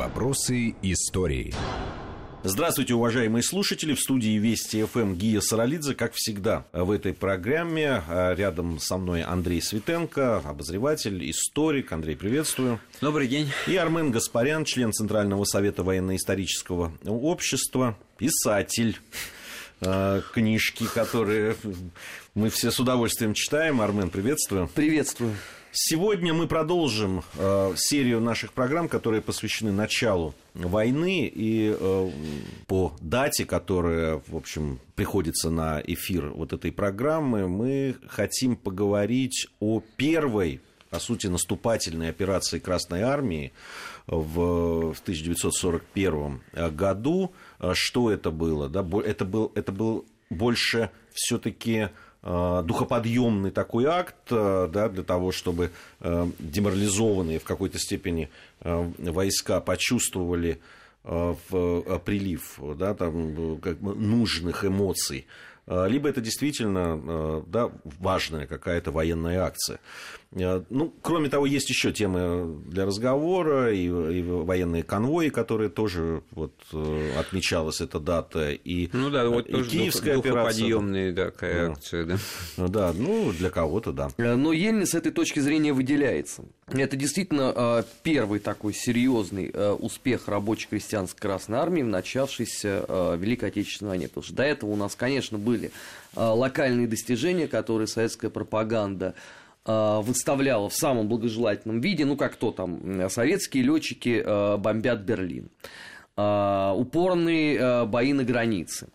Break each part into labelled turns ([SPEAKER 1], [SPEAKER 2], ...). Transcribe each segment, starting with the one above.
[SPEAKER 1] Вопросы истории.
[SPEAKER 2] Здравствуйте, уважаемые слушатели. В студии Вести ФМ Гия Саралидзе, как всегда, в этой программе. А рядом со мной Андрей Светенко, обозреватель, историк. Андрей, приветствую.
[SPEAKER 3] Добрый день.
[SPEAKER 2] И Армен Гаспарян, член Центрального совета военно-исторического общества, писатель а, книжки, которые мы все с удовольствием читаем. Армен, приветствую.
[SPEAKER 3] Приветствую.
[SPEAKER 2] Сегодня мы продолжим э, серию наших программ, которые посвящены началу войны и э, по дате, которая, в общем, приходится на эфир вот этой программы, мы хотим поговорить о первой по сути, наступательной операции Красной Армии в, в 1941 году. Что это было? Да? Это, был, это был больше все-таки Э, духоподъемный такой акт э, да, для того, чтобы э, деморализованные в какой-то степени войска почувствовали в прилив да, там, как, нужных эмоций Э, либо это действительно э, да, важная какая-то военная акция. Э, ну, кроме того, есть еще темы для разговора, и, и военные конвои, которые тоже вот, отмечалась эта дата, и,
[SPEAKER 3] ну, да, вот
[SPEAKER 2] и киевская дух, операция.
[SPEAKER 3] Да, такая да. акция, да.
[SPEAKER 2] Да, ну, для кого-то, да.
[SPEAKER 4] Но Ельнин с этой точки зрения выделяется. Это действительно первый такой серьезный успех рабоче-крестьянской Красной Армии в начавшейся Великой Отечественной войне. Потому что до этого у нас, конечно, были локальные достижения, которые советская пропаганда выставляла в самом благожелательном виде, ну как то там, советские летчики а, бомбят Берлин, упорные бои на границе.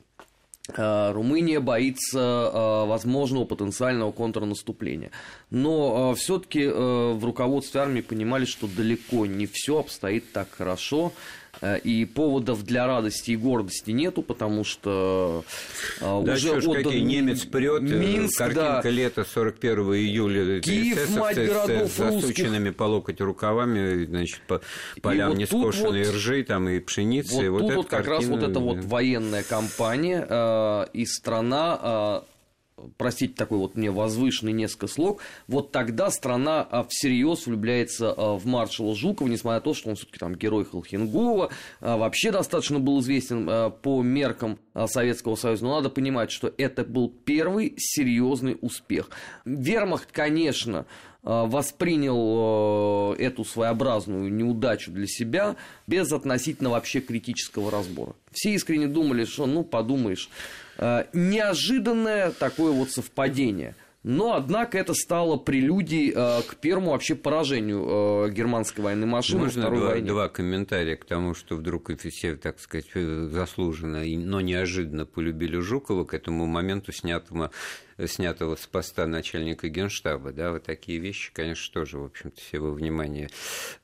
[SPEAKER 4] Румыния боится возможного потенциального контрнаступления. Но все-таки в руководстве армии понимали, что далеко не все обстоит так хорошо. Э, и поводов для радости и гордости нету, потому что
[SPEAKER 3] э, да уже отдан какие, немец прет, э, Минск, картинка да. лета 41 июля,
[SPEAKER 4] Киев, мать городов
[SPEAKER 3] с засученными по локоть рукавами, значит, по полям вот нескошенной вот, ржи там и пшеницы.
[SPEAKER 4] Вот,
[SPEAKER 3] и
[SPEAKER 4] вот тут вот как раз вот эта вот военная кампания, и страна простите, такой вот мне возвышенный несколько слог, вот тогда страна а, всерьез влюбляется а, в маршала Жукова, несмотря на то, что он все-таки там герой Холхенгова, а, вообще достаточно был известен по меркам Советского Союза, но надо понимать, что это был первый серьезный успех. Вермахт, конечно, воспринял эту своеобразную неудачу для себя без относительно вообще критического разбора. Все искренне думали, что, ну, подумаешь, неожиданное такое вот совпадение. Но, однако, это стало прелюдией э, к первому вообще поражению э, германской военной машины
[SPEAKER 3] Можно
[SPEAKER 4] Второй
[SPEAKER 3] два,
[SPEAKER 4] войне.
[SPEAKER 3] два комментария к тому, что вдруг все, так сказать, заслуженно, но неожиданно полюбили Жукова к этому моменту снятому снятого с поста начальника генштаба, да, вот такие вещи, конечно, тоже, в общем-то, все во внимание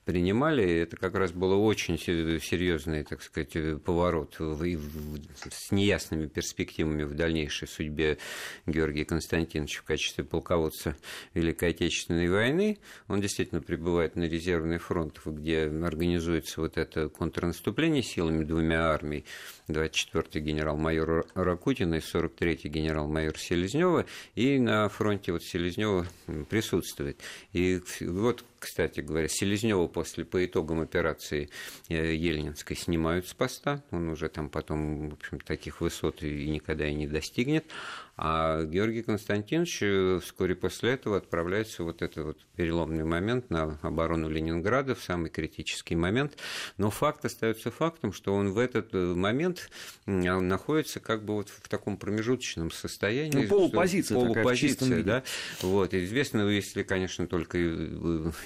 [SPEAKER 3] принимали. Это как раз было очень серьезный, так сказать, поворот в, в, с неясными перспективами в дальнейшей судьбе Георгия Константиновича в качестве полководца Великой Отечественной войны. Он действительно прибывает на резервный фронт, где организуется вот это контрнаступление силами двумя армий 24-й генерал-майор Ракутина и 43-й генерал-майор Селезнева, и на фронте вот Селезнева присутствует. И вот кстати говоря, Селезнева после, по итогам операции э, Ельнинской снимают с поста. Он уже там потом, в общем, таких высот и никогда и не достигнет. А Георгий Константинович э, вскоре после этого отправляется в вот этот вот переломный момент на оборону Ленинграда, в самый критический момент. Но факт остается фактом, что он в этот э, момент находится как бы вот в таком промежуточном состоянии.
[SPEAKER 4] Ну, полупозиция,
[SPEAKER 3] полупозиция
[SPEAKER 4] такая,
[SPEAKER 3] да. Вот. Известно, если, конечно, только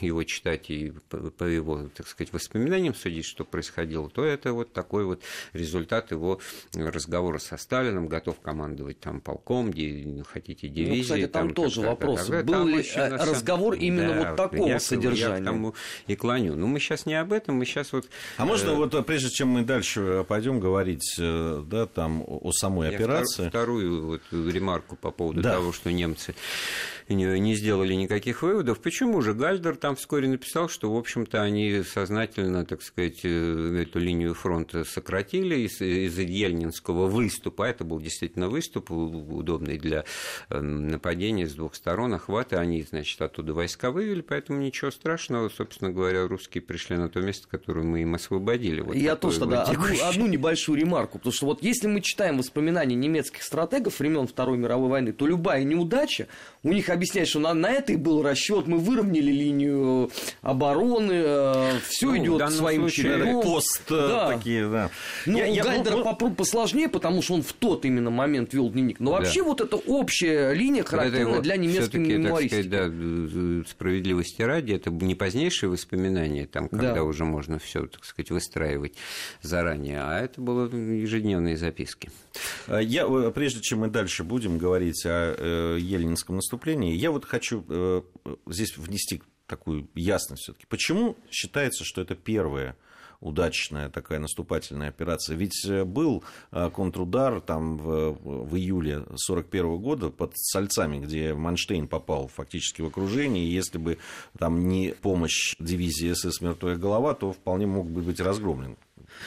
[SPEAKER 3] его читать и по его, так сказать, воспоминаниям судить, что происходило, то это вот такой вот результат его разговора со Сталином, готов командовать там полком, хотите дивизией. Ну,
[SPEAKER 4] кстати, там, там тоже вопрос, так, был там ли очень, разговор именно да, вот такого я, содержания? Я к
[SPEAKER 3] тому и клоню. Ну, мы сейчас не об этом, мы сейчас вот...
[SPEAKER 2] А можно э... вот, прежде чем мы дальше пойдем говорить, э, да, там, о самой я операции...
[SPEAKER 3] вторую вот ремарку по поводу да. того, что немцы не, не сделали никаких выводов. Почему же Гальдер там вскоре написал, что, в общем-то, они сознательно, так сказать, э, эту линию фронта сократили из, из Ельнинского выступа. Это был действительно выступ, удобный для эм, нападения с двух сторон, охвата. Они, значит, оттуда войска вывели, поэтому ничего страшного. Собственно говоря, русские пришли на то место, которое мы им освободили.
[SPEAKER 4] Вот Я тоже тогда одну, одну небольшую ремарку, потому что вот если мы читаем воспоминания немецких стратегов времен Второй мировой войны, то любая неудача у них объясняет, что на, на это и был расчет, мы выровняли линию обороны, э, все ну, идет своим чередом.
[SPEAKER 2] Пост э, да. такие, да.
[SPEAKER 4] Ну, я, у я... Ну, посложнее, потому что он в тот именно момент вел дневник. Но вообще да. вот эта общая линия характерна для немецкой мемуаристики.
[SPEAKER 3] Так сказать, да, справедливости ради, это не позднейшие воспоминания, там, когда да. уже можно все, так сказать, выстраивать заранее, а это было ежедневные записки.
[SPEAKER 2] Э, я, прежде чем мы дальше будем говорить о Ельнинском наступлении, наступлении. Я вот хочу э, здесь внести такую ясность все-таки. Почему считается, что это первая удачная такая наступательная операция. Ведь э, был э, контрудар там в, в июле 1941 года под Сальцами, где Манштейн попал фактически в окружение, и если бы там не помощь дивизии СС «Мертвая голова», то вполне мог бы быть разгромлен.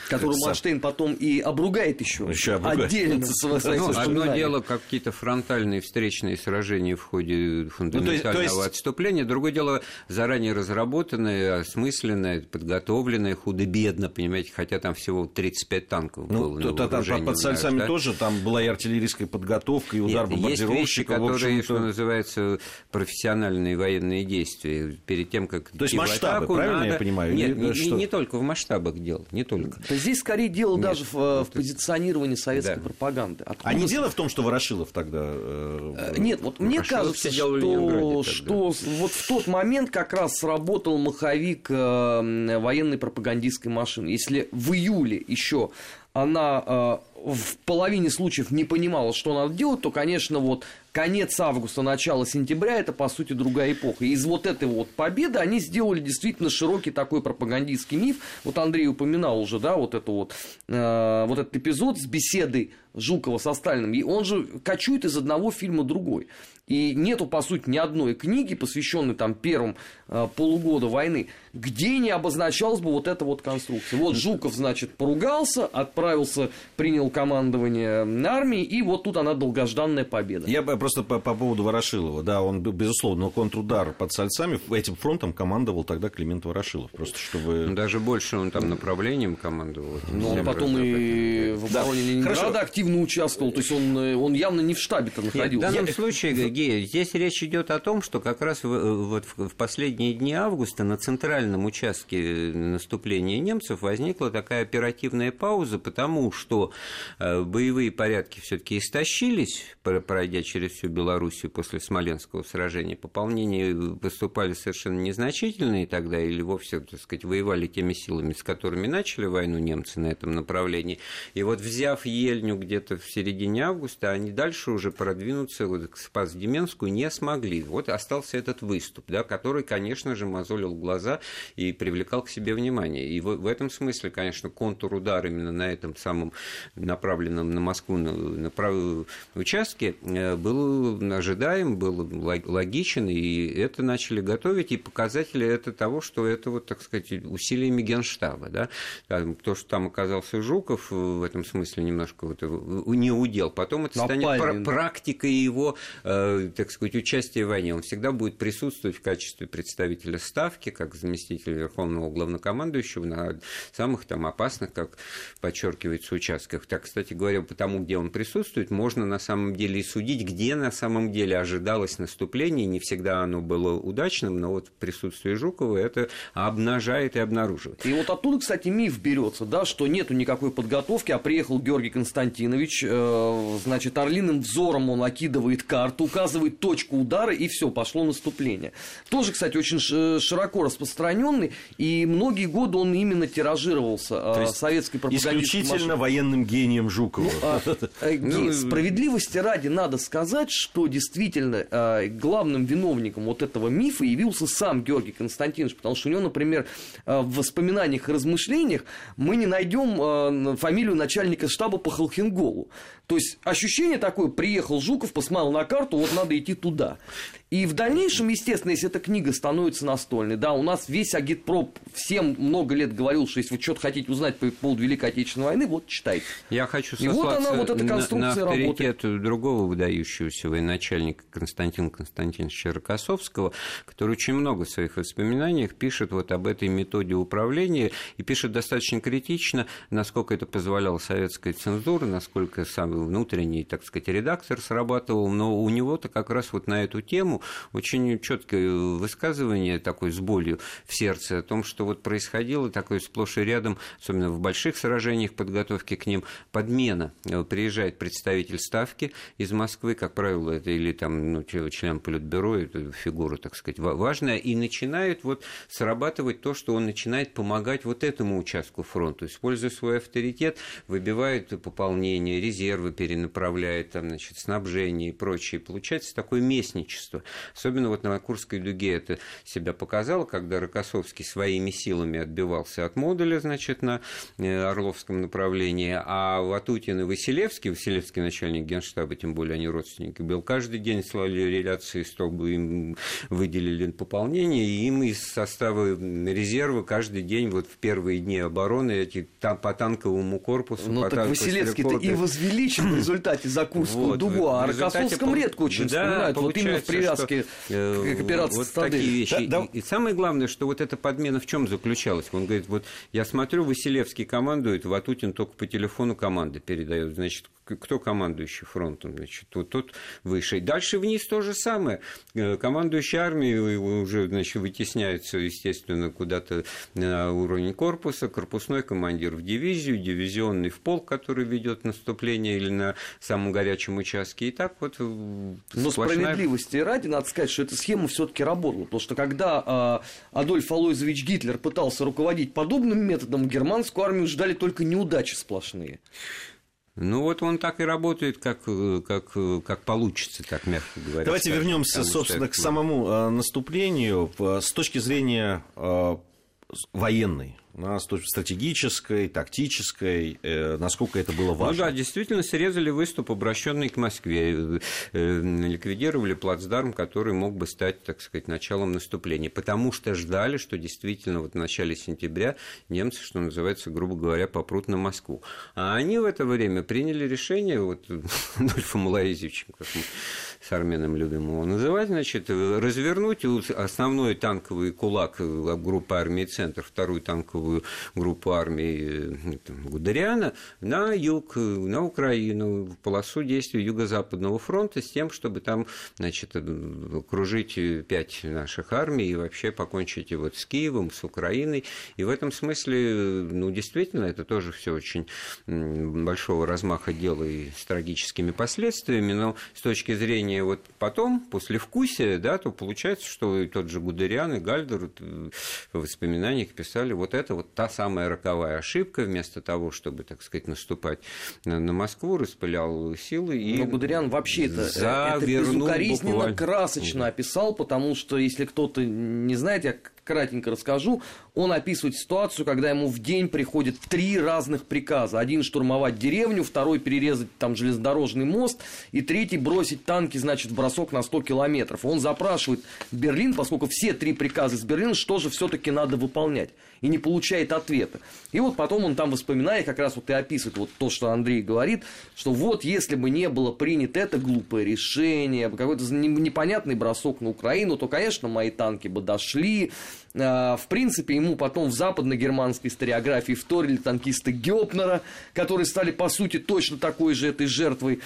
[SPEAKER 4] Которую Манштейн потом и обругает еще, еще обругает. отдельно
[SPEAKER 3] свои ну, Одно дело какие-то фронтальные встречные сражения в ходе фундаментального ну, то есть, то есть... отступления, другое дело заранее разработанное, осмысленное, подготовленное, худо-бедно, понимаете, хотя там всего 35 танков ну, было.
[SPEAKER 2] То, там, под Сальцами да? тоже там была и артиллерийская подготовка, и удар Нет, бомбардировщика.
[SPEAKER 3] Есть вещи, которые, что называется, профессиональные военные действия. Перед тем, как
[SPEAKER 2] То есть масштабы, атаку, правильно надо... я понимаю?
[SPEAKER 3] Нет, не, не, не только в масштабах дело, не только.
[SPEAKER 4] Да здесь скорее дело Нет, даже в, в позиционировании советской да. пропаганды.
[SPEAKER 2] Откуда... А не дело в том, что Ворошилов тогда... Э,
[SPEAKER 4] э Нет, вот мне кажется, что, что вот в тот момент как раз сработал маховик э, военной пропагандистской машины. Если в июле еще она э, в половине случаев не понимала, что надо делать, то, конечно, вот конец августа, начало сентября – это, по сути, другая эпоха. И из вот этой вот победы они сделали действительно широкий такой пропагандистский миф. Вот Андрей упоминал уже, да, вот, это вот, э, вот этот эпизод с беседой Жукова со Сталиным. И он же кочует из одного фильма другой. И нету, по сути, ни одной книги, посвященной там первым э, полугода войны, где не обозначалась бы вот эта вот конструкция. Вот Жуков, значит, поругался, отправился, принял командование армии, и вот тут она долгожданная победа.
[SPEAKER 2] Я просто по, по поводу Ворошилова, да, он, безусловно, контрудар под Сальцами, этим фронтом командовал тогда Климент Ворошилов, просто чтобы...
[SPEAKER 3] Даже больше он там направлением командовал.
[SPEAKER 4] Ну, он потом и в обороне да. Ленинграда Хорошо. активно участвовал, то есть он, он явно не в штабе-то находился.
[SPEAKER 3] в данном случае, Гея, здесь речь идет о том, что как раз вот в последние дни августа на центральном участке наступления немцев возникла такая оперативная пауза, потому что э, боевые порядки все-таки истощились, пройдя через всю Белоруссию после Смоленского сражения. Пополнения поступали совершенно незначительные тогда, или вовсе, так сказать, воевали теми силами, с которыми начали войну немцы на этом направлении. И вот взяв Ельню где-то в середине августа, они дальше уже продвинуться вот к Спас-Деменскую не смогли. Вот остался этот выступ, да, который, конечно же, мозолил глаза и привлекал к себе внимание. И в, этом смысле, конечно, контур удар именно на этом самом направленном на Москву на, на правый участке э, был ожидаем, был логичен, и это начали готовить, и показатели это того, что это, вот, так сказать, усилиями Генштаба. Да? То, что там оказался Жуков, в этом смысле немножко вот, не удел. Потом это станет пр- практикой его, э, так сказать, участия в войне. Он всегда будет присутствовать в качестве представителя Ставки, как заместитель Верховного Главнокомандующего на самых там опасных, как подчеркивается, участках. Так, кстати говоря, по тому, где он присутствует, можно на самом деле и судить, где на самом деле ожидалось наступление. Не всегда оно было удачным, но вот присутствие Жукова это обнажает и обнаруживает.
[SPEAKER 4] И вот оттуда, кстати, миф берется, да, что нету никакой подготовки, а приехал Георгий Константинович, э, значит, орлиным взором он окидывает карту, указывает точку удара, и все, пошло наступление. Тоже, кстати, очень широко распространенный, и многие годы он именно тиражировался э, советской пропагандистской
[SPEAKER 2] Исключительно машиной. военным гением Жукова. Ну, а,
[SPEAKER 4] э, ну, справедливости ради надо сказать, что действительно э, главным виновником вот этого мифа явился сам Георгий Константинович, потому что у него, например, э, в воспоминаниях и размышлениях мы не найдем фамилию начальника штаба по Холхенголу. То есть ощущение такое, приехал Жуков, посмотрел на карту, вот надо идти туда. И в дальнейшем, естественно, если эта книга становится настольной, да, у нас весь агитпроп всем много лет говорил, что если вы что-то хотите узнать по поводу Великой Отечественной войны, вот читайте.
[SPEAKER 3] Я хочу и вот она, вот эта конструкция на, на авторитет работает. другого выдающегося военачальника Константина Константиновича Рокоссовского, который очень много в своих воспоминаниях пишет вот об этой методе управления и пишет достаточно критично, насколько это позволяла советская цензура, насколько сам внутренний, так сказать, редактор срабатывал, но у него-то как раз вот на эту тему очень четкое высказывание такое с болью в сердце о том, что вот происходило такое сплошь и рядом, особенно в больших сражениях подготовки к ним, подмена. Приезжает представитель Ставки из Москвы, как правило, это или там ну, член Политбюро, это фигура, так сказать, важная, и начинает вот срабатывать то, что он начинает помогать вот этому участку фронта, используя свой авторитет, выбивает пополнение, резервы перенаправляет, там, значит, снабжение и прочее. Получается такое местничество. Особенно вот на Курской дуге это себя показало, когда Рокоссовский своими силами отбивался от модуля, значит, на э, Орловском направлении, а Ватутин и Василевский, Василевский начальник генштаба, тем более они родственники, был каждый день слали реляции, чтобы им выделили пополнение, и им из состава резерва каждый день вот в первые дни обороны эти там, по танковому корпусу.
[SPEAKER 4] Ну так Василевский-то и возвеличил в результате за Курскую вот, дугу, а Рокоссовском редко очень да, вспоминают, вот именно в привязке что, э, к операции
[SPEAKER 3] Вот такие вещи. Да, да. И, и самое главное, что вот эта подмена в чем заключалась? Он говорит, вот я смотрю, Василевский командует, Ватутин только по телефону команды передает. Значит, кто командующий фронтом, значит, вот тот выше. И дальше вниз то же самое. Э, командующий армией уже, значит, вытесняется, естественно, куда-то на уровень корпуса, корпусной командир в дивизию, дивизионный в полк, который ведет наступление или на самом горячем участке. И так вот э,
[SPEAKER 4] Но сплошная... справедливости ради, надо сказать, что эта схема все-таки работала. Потому что когда э, Адольф Алойзович Гитлер пытался руководить подобным методом, германскую армию ждали только неудачи сплошные.
[SPEAKER 3] Ну вот он так и работает, как, как, как получится, так мягко говоря.
[SPEAKER 2] Давайте вернемся, собственно, к самому э, наступлению с точки зрения э, военной на стратегической, тактической, э, насколько это было важно.
[SPEAKER 3] Ну да, действительно, срезали выступ, обращенный к Москве, э, э, ликвидировали плацдарм, который мог бы стать, так сказать, началом наступления, потому что ждали, что действительно вот в начале сентября немцы, что называется, грубо говоря, попрут на Москву. А они в это время приняли решение, вот Адольфом Малаизевичем, как мы с Арменом любим его называть, значит, развернуть основной танковый кулак группы армии «Центр», вторую танковую танковую группу армии э, Гудериана на юг, на Украину, в полосу действия Юго-Западного фронта с тем, чтобы там значит, окружить пять наших армий и вообще покончить вот с Киевом, с Украиной. И в этом смысле, ну, действительно, это тоже все очень большого размаха дела и с трагическими последствиями, но с точки зрения вот потом, после вкусия, да, то получается, что тот же Гудериан и Гальдер в воспоминаниях писали, вот это вот та самая роковая ошибка, вместо того, чтобы, так сказать, наступать на, Москву, распылял силы. И
[SPEAKER 4] Но Гудериан вообще это, это безукоризненно, буквально. красочно описал, потому что, если кто-то не знает, я кратенько расскажу. Он описывает ситуацию, когда ему в день приходят три разных приказа. Один штурмовать деревню, второй перерезать там железнодорожный мост, и третий бросить танки, значит, в бросок на 100 километров. Он запрашивает Берлин, поскольку все три приказа из Берлина, что же все-таки надо выполнять. И не получает ответа. И вот потом он там воспоминает, как раз вот и описывает вот то, что Андрей говорит, что вот если бы не было принято это глупое решение, какой-то непонятный бросок на Украину, то, конечно, мои танки бы дошли, в принципе, ему потом в западно-германской историографии вторили танкисты Гёпнера, которые стали, по сути, точно такой же этой жертвой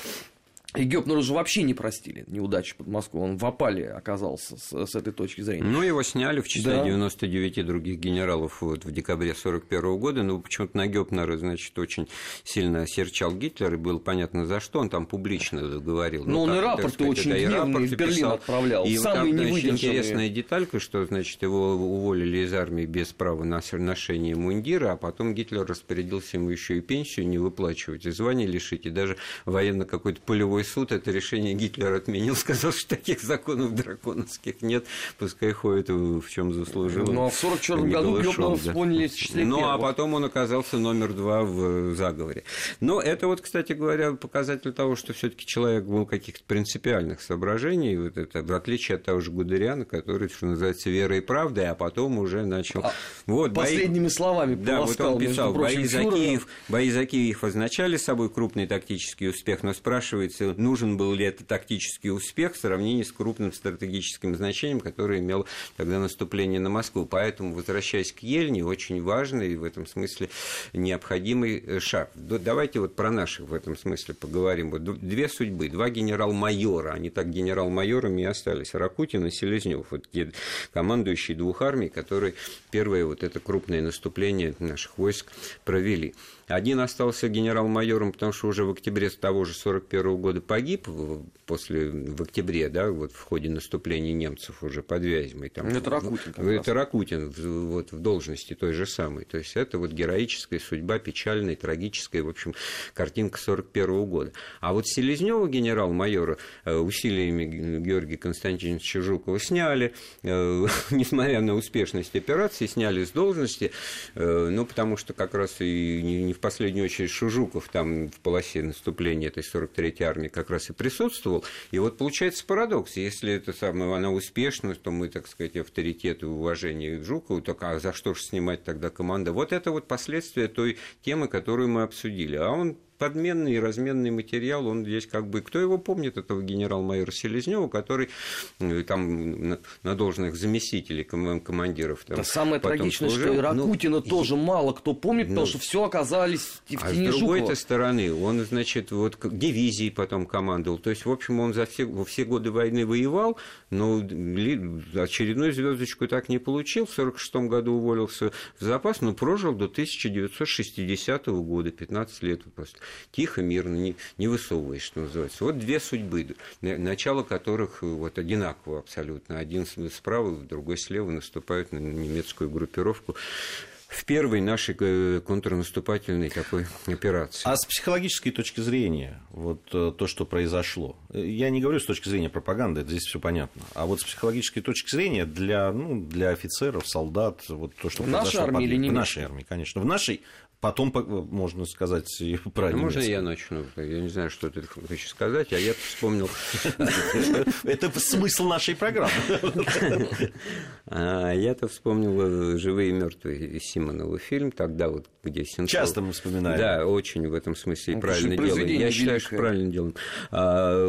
[SPEAKER 4] и Гёпнер уже вообще не простили неудачи под Москву. Он в опале оказался с, с этой точки зрения.
[SPEAKER 3] Ну, его сняли в числе да. 99 других генералов вот, в декабре 1941 года. Но почему-то на Гёпнера, значит, очень сильно серчал Гитлер, и было понятно за что. Он там публично говорил.
[SPEAKER 4] Но ну, он и рапорты очень да, гневные в Берлин писал. отправлял.
[SPEAKER 3] И Самые там, значит, интересная деталька, что, значит, его уволили из армии без права на ношение мундира, а потом Гитлер распорядился ему еще и пенсию не выплачивать, и звание лишить, и даже военно какой-то полевой мировой суд это решение Гитлер отменил, сказал, что таких законов драконовских нет, пускай ходит в чем заслужил.
[SPEAKER 4] Ну, а в 44 году Гёбнова вспомнили с числе
[SPEAKER 3] Ну, а потом он оказался номер два в заговоре. Но это вот, кстати говоря, показатель того, что все таки человек был каких-то принципиальных соображений, вот это, в отличие от того же Гудериана, который, что называется, верой и правдой, а потом уже начал... А
[SPEAKER 4] вот, последними бои... словами
[SPEAKER 3] Да, вот он писал, бои за, Киев, бои за Киев означали собой крупный тактический успех, но спрашивается, нужен был ли это тактический успех в сравнении с крупным стратегическим значением, которое имел тогда наступление на Москву. Поэтому, возвращаясь к Ельне, очень важный и в этом смысле необходимый э, шаг. Давайте вот про наших в этом смысле поговорим. Вот две судьбы, два генерал-майора, они так генерал-майорами и остались, Ракутин и Селезнев, вот командующие двух армий, которые первое вот это крупное наступление наших войск провели. Один остался генерал-майором, потому что уже в октябре того же 41 года погиб, после, в октябре, да, вот в ходе наступления немцев уже под Вязьмой. Там,
[SPEAKER 4] это Ракутин.
[SPEAKER 3] Как это раз. Ракутин вот, в должности той же самой. То есть это вот героическая судьба, печальная, трагическая, в общем, картинка 41 года. А вот Селезнева генерал-майора э, усилиями Георгия Константиновича Жукова сняли, э, несмотря на успешность операции, сняли с должности, э, ну, потому что как раз и не в последнюю очередь Шужуков там в полосе наступления этой 43-й армии как раз и присутствовал. И вот получается парадокс. Если это самое, она успешна, то мы, так сказать, авторитет и уважение к Жукову, так а за что же снимать тогда команда? Вот это вот последствия той темы, которую мы обсудили. А он подменный и разменный материал, он здесь как бы... Кто его помнит, этого генерал-майора Селезнева, который там на, должных заместителей командиров... Там,
[SPEAKER 4] Это самое трагичное, служил. что и Ракутина ну, тоже и... мало кто помнит, ну, потому что все оказались в
[SPEAKER 3] а с другой стороны, он, значит, вот дивизии потом командовал. То есть, в общем, он за все, во все годы войны воевал, но очередную звездочку так не получил. В 1946 году уволился в запас, но прожил до 1960 года, 15 лет просто тихо, мирно, не, не высовываясь, что называется. Вот две судьбы, начало которых вот одинаково абсолютно. Один справа, другой слева наступают на немецкую группировку в первой нашей э, контрнаступательной такой операции.
[SPEAKER 2] А с психологической точки зрения, вот э, то, что произошло, я не говорю с точки зрения пропаганды, это здесь все понятно, а вот с психологической точки зрения для, ну, для офицеров, солдат, вот то, что
[SPEAKER 4] в нашей армии под... или не
[SPEAKER 2] в нашей армии, конечно, в нашей Потом, можно сказать, и про а
[SPEAKER 3] Можно я начну? Я не знаю, что ты хочешь сказать, а я вспомнил...
[SPEAKER 2] Это смысл нашей программы.
[SPEAKER 3] А я-то вспомнил «Живые и мертвые» Симонова фильм, тогда вот, где
[SPEAKER 2] Сенцов... Часто мы вспоминаем.
[SPEAKER 3] Да, очень в этом смысле правильно делаем. Я считаю, что правильно делаем. А,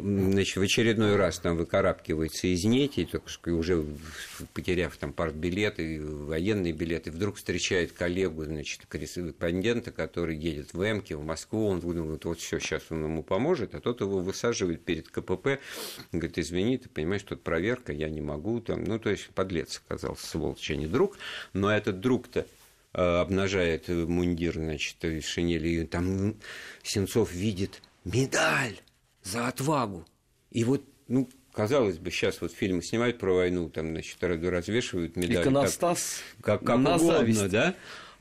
[SPEAKER 3] значит, в очередной раз там выкарабкивается из нети, уже потеряв там партбилеты, военные билеты, вдруг встречает коллегу, значит, корреспондента, который едет в Эмке, в Москву, он думает, вот все, сейчас он ему поможет, а тот его высаживает перед КПП, говорит, извини, ты понимаешь, тут проверка, я не могу, там, ну, то есть подлец оказался, сволочь, а не друг, но этот друг-то э, обнажает мундир, значит, шинели, и там Сенцов видит медаль за отвагу. И вот, ну, казалось бы, сейчас вот фильмы снимают про войну, там, значит, развешивают медали.
[SPEAKER 4] Иконостас
[SPEAKER 3] как, как, как угодно, зависть. да?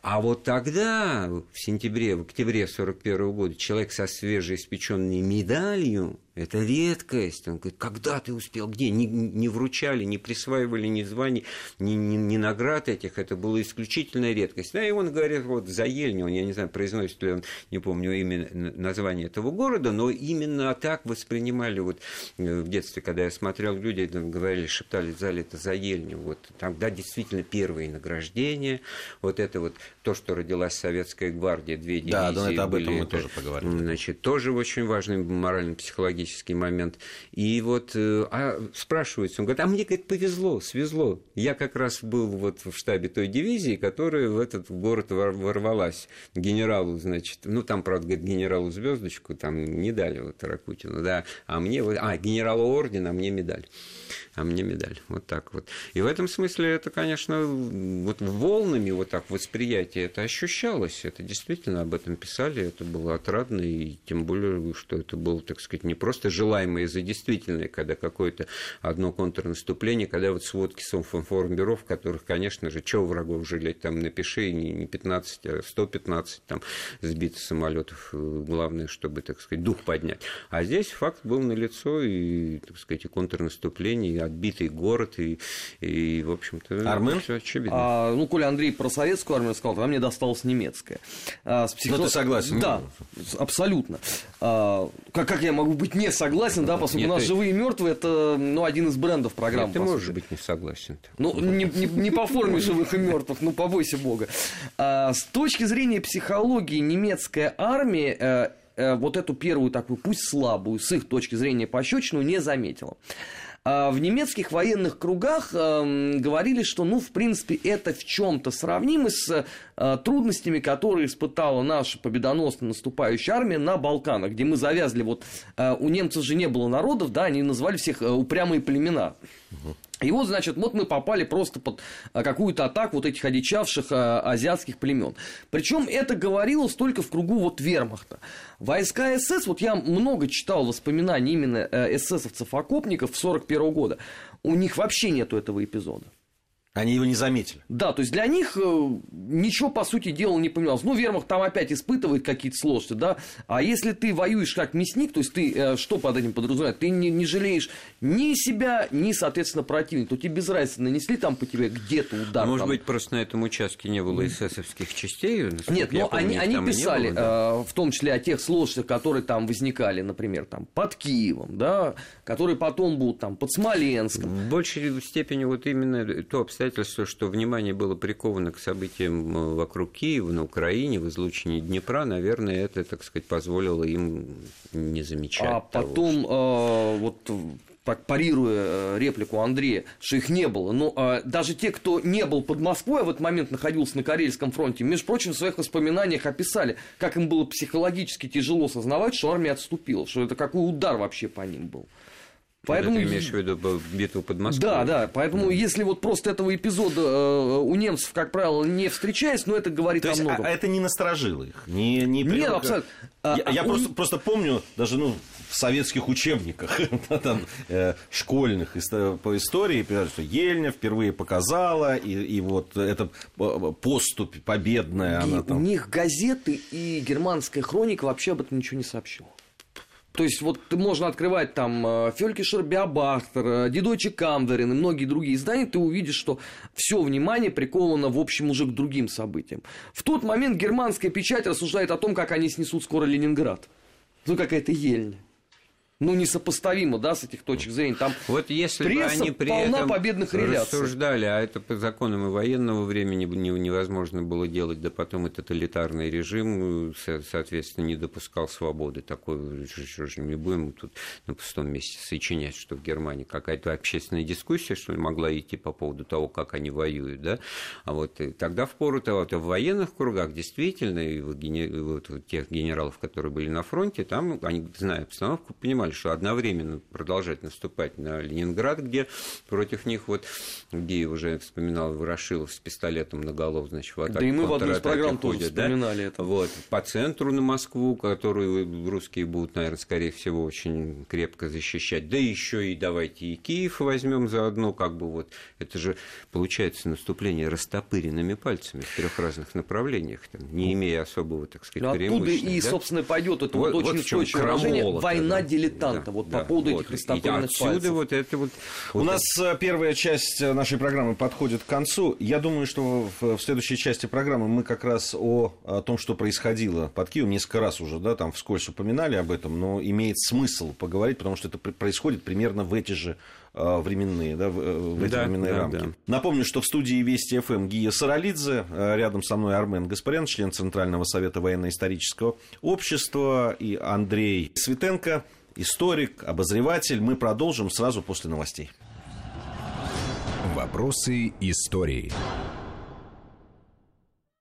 [SPEAKER 3] А вот тогда, в сентябре, в октябре 1941 года, человек со свежеиспеченной медалью это редкость. Он говорит, когда ты успел, где? Не, не вручали, не присваивали ни званий, ни, ни, ни наград этих. Это была исключительная редкость. Да, и он говорит, вот за Ельню, я не знаю, произносит ли он, не помню именно название этого города, но именно так воспринимали вот э, в детстве, когда я смотрел, люди говорили, шептали в зале, это за Ельню. Вот тогда действительно первые награждения, вот это вот то, что родилась Советская гвардия, две дивизии.
[SPEAKER 2] Да, но это об этом были, мы тоже поговорим.
[SPEAKER 3] Значит, тоже очень важный морально-психологический исторический момент. И вот э, а спрашивается, он говорит, а мне, говорит, повезло, свезло. Я как раз был вот в штабе той дивизии, которая в этот город ворвалась. Генералу, значит, ну там, правда, говорит, генералу звездочку там не дали вот Ракутину, да, а мне, а, генералу ордена, а мне медаль а мне медаль. Вот так вот. И в этом смысле это, конечно, вот волнами вот так восприятие это ощущалось. Это действительно об этом писали, это было отрадно, и тем более, что это был, так сказать, не просто просто желаемое за действительное, когда какое-то одно контрнаступление, когда вот сводки Совинформбюро, в которых, конечно же, чего врагов жалеть, там напиши не 15, а 115 там сбитых самолетов, главное, чтобы, так сказать, дух поднять. А здесь факт был налицо, и, так сказать, и контрнаступление, и отбитый город, и, и в общем-то,
[SPEAKER 2] Армен?
[SPEAKER 3] все очевидно.
[SPEAKER 4] А, ну, Коля Андрей про советскую армию сказал, тогда мне досталось немецкая. А, с психо...
[SPEAKER 2] Ну, ты согласен?
[SPEAKER 4] Да, абсолютно. А, как, как я могу быть не согласен, да, поскольку
[SPEAKER 3] Нет,
[SPEAKER 4] у нас
[SPEAKER 3] ты-
[SPEAKER 4] живые и мертвые это ну, один из брендов программы.
[SPEAKER 3] Нет, ты можешь быть не согласен.
[SPEAKER 4] Ну, не, не- не по форме живых и мертвых, ну, побойся бога. А, с точки зрения психологии, немецкая армия э, э, вот эту первую такую, пусть слабую, с их точки зрения пощечину, не заметила. А в немецких военных кругах эм, говорили, что, ну, в принципе, это в чем-то сравнимо с э, трудностями, которые испытала наша победоносная наступающая армия на Балканах, где мы завязли, вот э, у немцев же не было народов, да, они называли всех э, упрямые племена. И вот, значит, вот мы попали просто под а, какую-то атаку вот этих одичавших а, азиатских племен. Причем это говорилось только в кругу вот вермахта. Войска СС, вот я много читал воспоминаний именно э, эсэсовцев-окопников с 41 года, у них вообще нету этого эпизода.
[SPEAKER 2] Они его не заметили.
[SPEAKER 4] Да, то есть для них э, ничего, по сути дела, не поменялось. Ну, вермахт там опять испытывает какие-то сложности, да. А если ты воюешь как мясник, то есть ты э, что под этим подразумеваешь? Ты не, не жалеешь ни себя, ни, соответственно, противника. То тебе без разницы, нанесли там по тебе где-то удар.
[SPEAKER 3] Может
[SPEAKER 4] там.
[SPEAKER 3] быть, просто на этом участке не было эсэсовских частей?
[SPEAKER 4] Нет, но
[SPEAKER 3] помню,
[SPEAKER 4] они, они писали,
[SPEAKER 3] было, да.
[SPEAKER 4] э, в том числе о тех сложностях, которые там возникали, например, там под Киевом, да, которые потом будут там под Смоленском.
[SPEAKER 3] В большей степени вот именно то обстоятельство, что внимание было приковано к событиям э, вокруг Киева, на Украине, в излучине Днепра, наверное, это, так сказать, позволило им не замечать
[SPEAKER 4] А
[SPEAKER 3] того,
[SPEAKER 4] потом, э, вот так парируя э, реплику Андрея, что их не было. Но э, даже те, кто не был под Москвой, а в этот момент находился на Карельском фронте, между прочим, в своих воспоминаниях описали, как им было психологически тяжело осознавать, что армия отступила, что это какой удар вообще по ним был.
[SPEAKER 3] Поэтому... Ты имеешь в виду битву под Москвой?
[SPEAKER 4] Да, да, поэтому если вот просто этого эпизода э, у немцев, как правило, не встречаясь, ну это говорит
[SPEAKER 2] То
[SPEAKER 4] о
[SPEAKER 2] есть, а,
[SPEAKER 4] многом.
[SPEAKER 2] а это не насторожило их? Не, не
[SPEAKER 4] Нет, абсолютно.
[SPEAKER 2] Я,
[SPEAKER 4] А,
[SPEAKER 2] я
[SPEAKER 4] а
[SPEAKER 2] просто,
[SPEAKER 4] у-
[SPEAKER 2] просто помню, даже ну, в советских учебниках да, там, э, школьных по истории, что Ельня впервые показала, и, и вот эта э, поступь победная, она
[SPEAKER 4] И у
[SPEAKER 2] там...
[SPEAKER 4] них газеты и германская хроника вообще об этом ничего не сообщила. То есть, вот можно открывать там э, Фелькишер Биобахтер, Дидойче Камдерин и многие другие издания, ты увидишь, что все внимание приковано, в общем, уже к другим событиям. В тот момент германская печать рассуждает о том, как они снесут скоро Ленинград. Ну, какая-то ельня. Ну, несопоставимо, да, с этих точек зрения. Там
[SPEAKER 3] Вот если
[SPEAKER 4] пресса
[SPEAKER 3] бы они при
[SPEAKER 4] полна
[SPEAKER 3] этом
[SPEAKER 4] победных реляций.
[SPEAKER 3] рассуждали, а это по законам и военного времени не- невозможно было делать, да потом и тоталитарный режим, со- соответственно, не допускал свободы. Такой, что же не будем тут на пустом месте сочинять, что в Германии какая-то общественная дискуссия, что ли, могла идти по поводу того, как они воюют, да? А вот и тогда в пору того, то в военных кругах действительно, и вот тех генералов, которые были на фронте, там они, зная обстановку, понимали, что одновременно продолжать наступать на Ленинград, где против них вот Геев уже вспоминал Ворошилов с пистолетом наголов, значит, в атаке,
[SPEAKER 4] Да и мы в одной из программ тоже
[SPEAKER 3] ходят, да?
[SPEAKER 4] вспоминали это.
[SPEAKER 3] Вот, по центру на Москву, которую русские будут, наверное, скорее всего, очень крепко защищать. Да еще и давайте и Киев возьмем заодно, как бы вот. Это же получается наступление растопыренными пальцами в трех разных направлениях, там, не имея особого, так сказать,
[SPEAKER 4] Ну, оттуда
[SPEAKER 3] преимущества.
[SPEAKER 4] и,
[SPEAKER 3] да?
[SPEAKER 4] собственно, пойдет это вот,
[SPEAKER 3] Вот-
[SPEAKER 4] очень
[SPEAKER 3] вот
[SPEAKER 4] устойчивое выражение «война
[SPEAKER 3] да.
[SPEAKER 4] Дилетанта»,
[SPEAKER 3] Да,
[SPEAKER 4] вот
[SPEAKER 3] да,
[SPEAKER 4] по поводу
[SPEAKER 3] вот.
[SPEAKER 4] этих растопыренных
[SPEAKER 3] отсюда
[SPEAKER 4] пальцев.
[SPEAKER 3] вот это вот...
[SPEAKER 2] У
[SPEAKER 3] вот
[SPEAKER 2] нас э, первая часть э, нашей программы подходит к концу. Я думаю, что в, в следующей части программы мы как раз о, о том, что происходило под Киевом, несколько раз уже, да, там вскользь упоминали об этом, но имеет смысл поговорить, потому что это происходит примерно в эти же э, временные, да, в, э, в эти
[SPEAKER 3] Да,
[SPEAKER 2] временные
[SPEAKER 3] да,
[SPEAKER 2] рамки.
[SPEAKER 3] да.
[SPEAKER 2] Напомню, что в студии Вести ФМ Гия Саралидзе, рядом со мной Армен Гаспарян, член Центрального совета военно-исторического общества, и Андрей Светенко, историк, обозреватель. Мы продолжим сразу после новостей.
[SPEAKER 1] Вопросы истории.